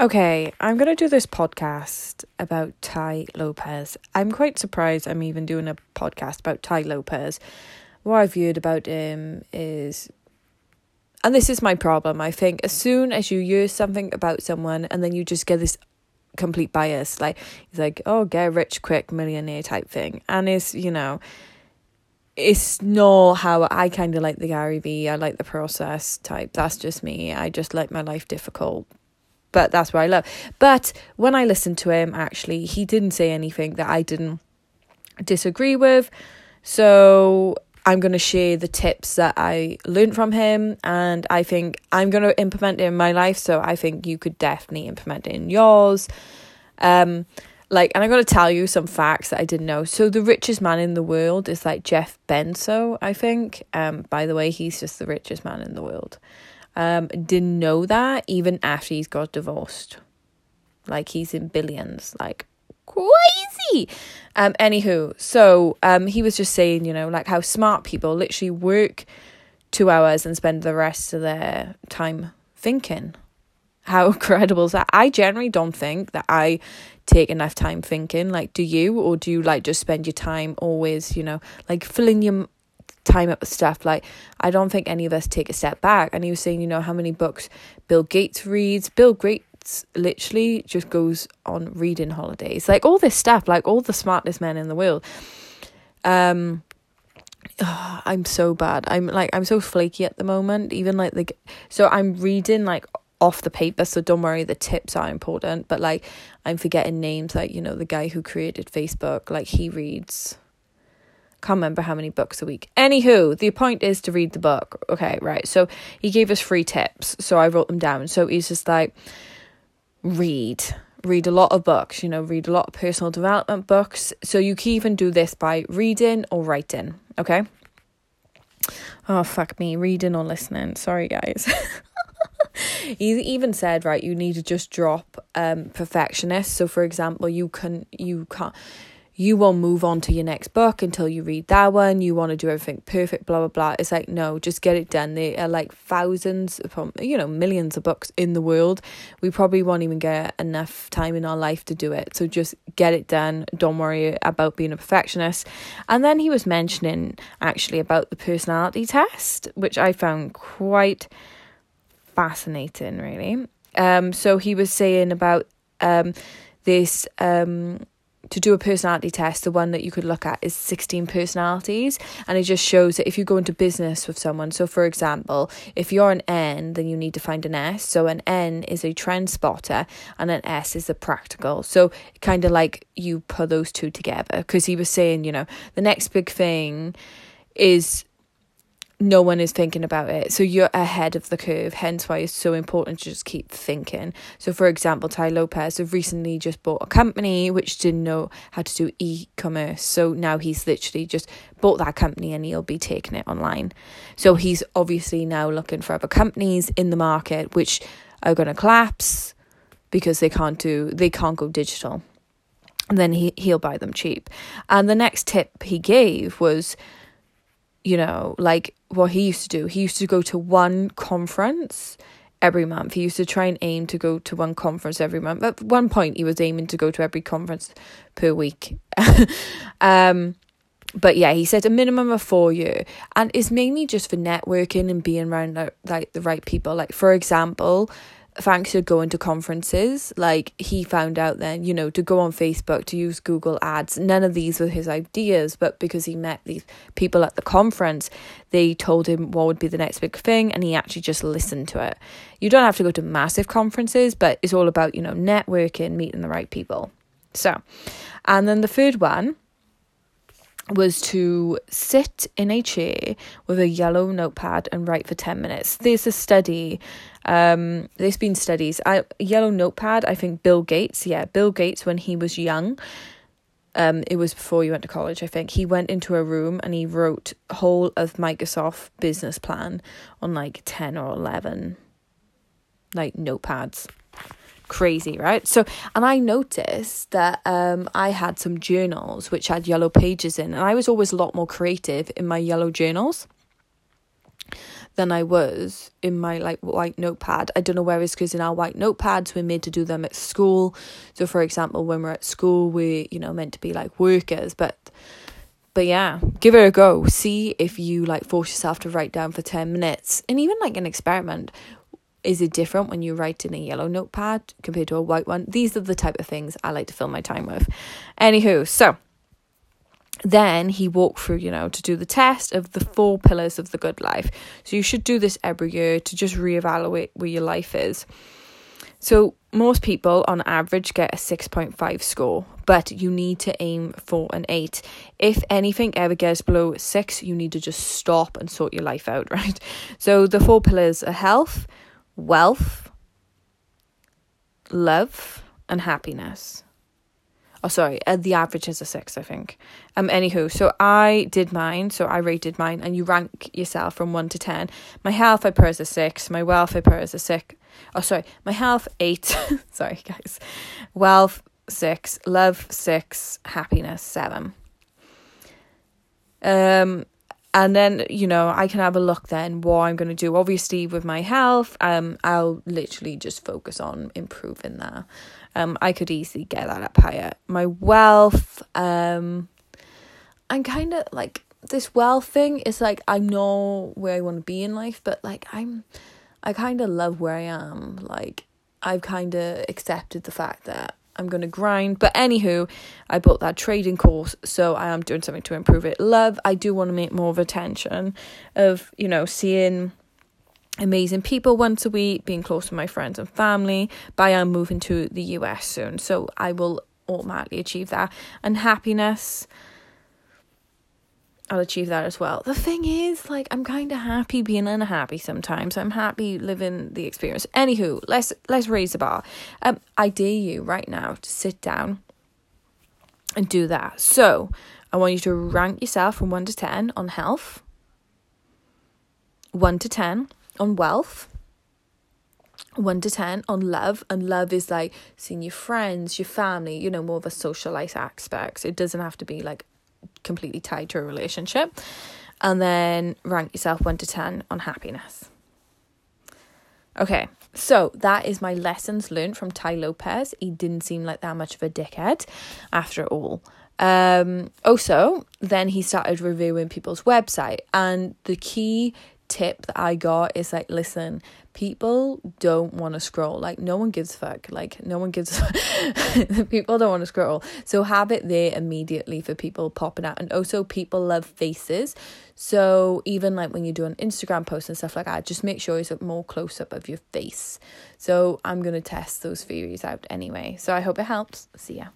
Okay, I'm going to do this podcast about Tai Lopez. I'm quite surprised I'm even doing a podcast about Tai Lopez. What I've heard about him is, and this is my problem, I think, as soon as you hear something about someone and then you just get this complete bias, like, he's like, oh, get rich quick, millionaire type thing. And it's, you know, it's not how I kind of like the Gary Vee. I like the process type. That's just me. I just like my life difficult but that's what I love. But when I listened to him, actually, he didn't say anything that I didn't disagree with. So I'm going to share the tips that I learned from him, and I think I'm going to implement it in my life. So I think you could definitely implement it in yours. Um, like, and I'm going to tell you some facts that I didn't know. So the richest man in the world is like Jeff Bezos, I think. Um, by the way, he's just the richest man in the world. Um, didn't know that even after he's got divorced. Like he's in billions, like crazy. Um, anywho, so um, he was just saying, you know, like how smart people literally work two hours and spend the rest of their time thinking. How incredible is that? I generally don't think that I take enough time thinking. Like, do you, or do you like just spend your time always, you know, like filling your time up with stuff. Like, I don't think any of us take a step back. And he was saying, you know, how many books Bill Gates reads. Bill Gates literally just goes on reading holidays. Like, all this stuff, like, all the smartest men in the world. Um, oh, I'm so bad. I'm like, I'm so flaky at the moment. Even like the, so I'm reading like off the paper so don't worry the tips are important but like i'm forgetting names like you know the guy who created facebook like he reads can't remember how many books a week. Anywho, the point is to read the book. Okay, right. So he gave us free tips. So I wrote them down. So he's just like, read. Read a lot of books, you know, read a lot of personal development books. So you can even do this by reading or writing. Okay. Oh, fuck me. Reading or listening. Sorry, guys. he even said right you need to just drop um perfectionist so for example you can you can't you won't move on to your next book until you read that one. You want to do everything perfect, blah, blah, blah. It's like, no, just get it done. There are like thousands, upon, you know, millions of books in the world. We probably won't even get enough time in our life to do it. So just get it done. Don't worry about being a perfectionist. And then he was mentioning actually about the personality test, which I found quite fascinating, really. Um, so he was saying about um, this um to do a personality test, the one that you could look at is 16 personalities. And it just shows that if you go into business with someone, so for example, if you're an N, then you need to find an S. So an N is a trend spotter and an S is a practical. So kind of like you put those two together. Because he was saying, you know, the next big thing is no one is thinking about it. So you're ahead of the curve, hence why it's so important to just keep thinking. So, for example, Tai Lopez have recently just bought a company which didn't know how to do e commerce. So now he's literally just bought that company and he'll be taking it online. So he's obviously now looking for other companies in the market which are going to collapse because they can't do, they can't go digital. And then he, he'll buy them cheap. And the next tip he gave was, you know, like what he used to do. He used to go to one conference every month. He used to try and aim to go to one conference every month. At one point, he was aiming to go to every conference per week. um, but yeah, he said a minimum of four year, and it's mainly just for networking and being around like, the right people. Like for example, thanks to going to conferences, like he found out then, you know, to go on Facebook, to use Google Ads. None of these were his ideas, but because he met these people at the conference, they told him what would be the next big thing, and he actually just listened to it. You don't have to go to massive conferences, but it's all about, you know, networking, meeting the right people. So, and then the third one was to sit in a chair with a yellow notepad and write for 10 minutes. There's a study, um, there's been studies. I, yellow notepad, I think Bill Gates, yeah, Bill Gates, when he was young, um, it was before he went to college, I think, he went into a room and he wrote whole of Microsoft business plan on like 10 or 11 like notepads crazy, right? So, and I noticed that um, I had some journals which had yellow pages in, and I was always a lot more creative in my yellow journals than I was in my like white notepad. I don't know where it's because in our white notepads we're made to do them at school. So for example, when we're at school, we you know meant to be like workers, but but yeah, give it a go. See if you like force yourself to write down for 10 minutes. And even like an experiment. Is it different when you write in a yellow notepad compared to a white one? These are the type of things I like to fill my time with. Anywho, so then he walked through, you know, to do the test of the four pillars of the good life. So you should do this every year to just reevaluate where your life is. So most people on average get a 6.5 score, but you need to aim for an 8. If anything ever gets below 6, you need to just stop and sort your life out, right? So the four pillars are health, wealth, love, and happiness. Oh, sorry, uh, the average is a six, I think. Um, anywho, so I did mine, so I rated mine, and you rank yourself from one to ten. My health I put as a six, my wealth I put as a six. Oh, sorry, my health eight. sorry, guys. Wealth six, love six, happiness seven. Um, and then you know I can have a look then what I'm going to do. Obviously, with my health, um, I'll literally just focus on improving that. Um, I could easily get that up higher. My wealth, um, I'm kind of like this wealth thing is like I know where I want to be in life, but like I'm, I kind of love where I am. Like I've kind of accepted the fact that I'm gonna grind. But anywho, I bought that trading course, so I am doing something to improve it. Love, I do want to make more of attention of you know seeing amazing people once a week, being close to my friends and family. But I am moving to the US soon, so I will automatically achieve that. And happiness, I'll achieve that as well. The thing is, like, I'm kind of happy being unhappy sometimes. I'm happy living the experience. Anywho, let's let's raise the bar. Um, I dare you right now to sit down and do that. So, I want you to rank yourself from one to ten on health, one to ten on wealth, one to 10 on love and love is like seeing your friends your family you know more of a socialite aspect. It doesn't have to be like completely tied to a relationship. And then rank yourself 1 to 10 on happiness. Okay so that is my lessons learned from Tai Lopez. He didn't seem like that much of a dickhead after all. Um also then he started reviewing people's website and the key tip that I got is like, listen, people don't want to scroll. Like, no one gives fuck. Like, no one gives. Fuck. People don't want to scroll. So have it there immediately for people popping out. And also, people love faces. So even like when you do an Instagram post and stuff like that, just make sure it's a more close up of your face. So I'm gonna test those theories out anyway. So I hope it helps. See ya.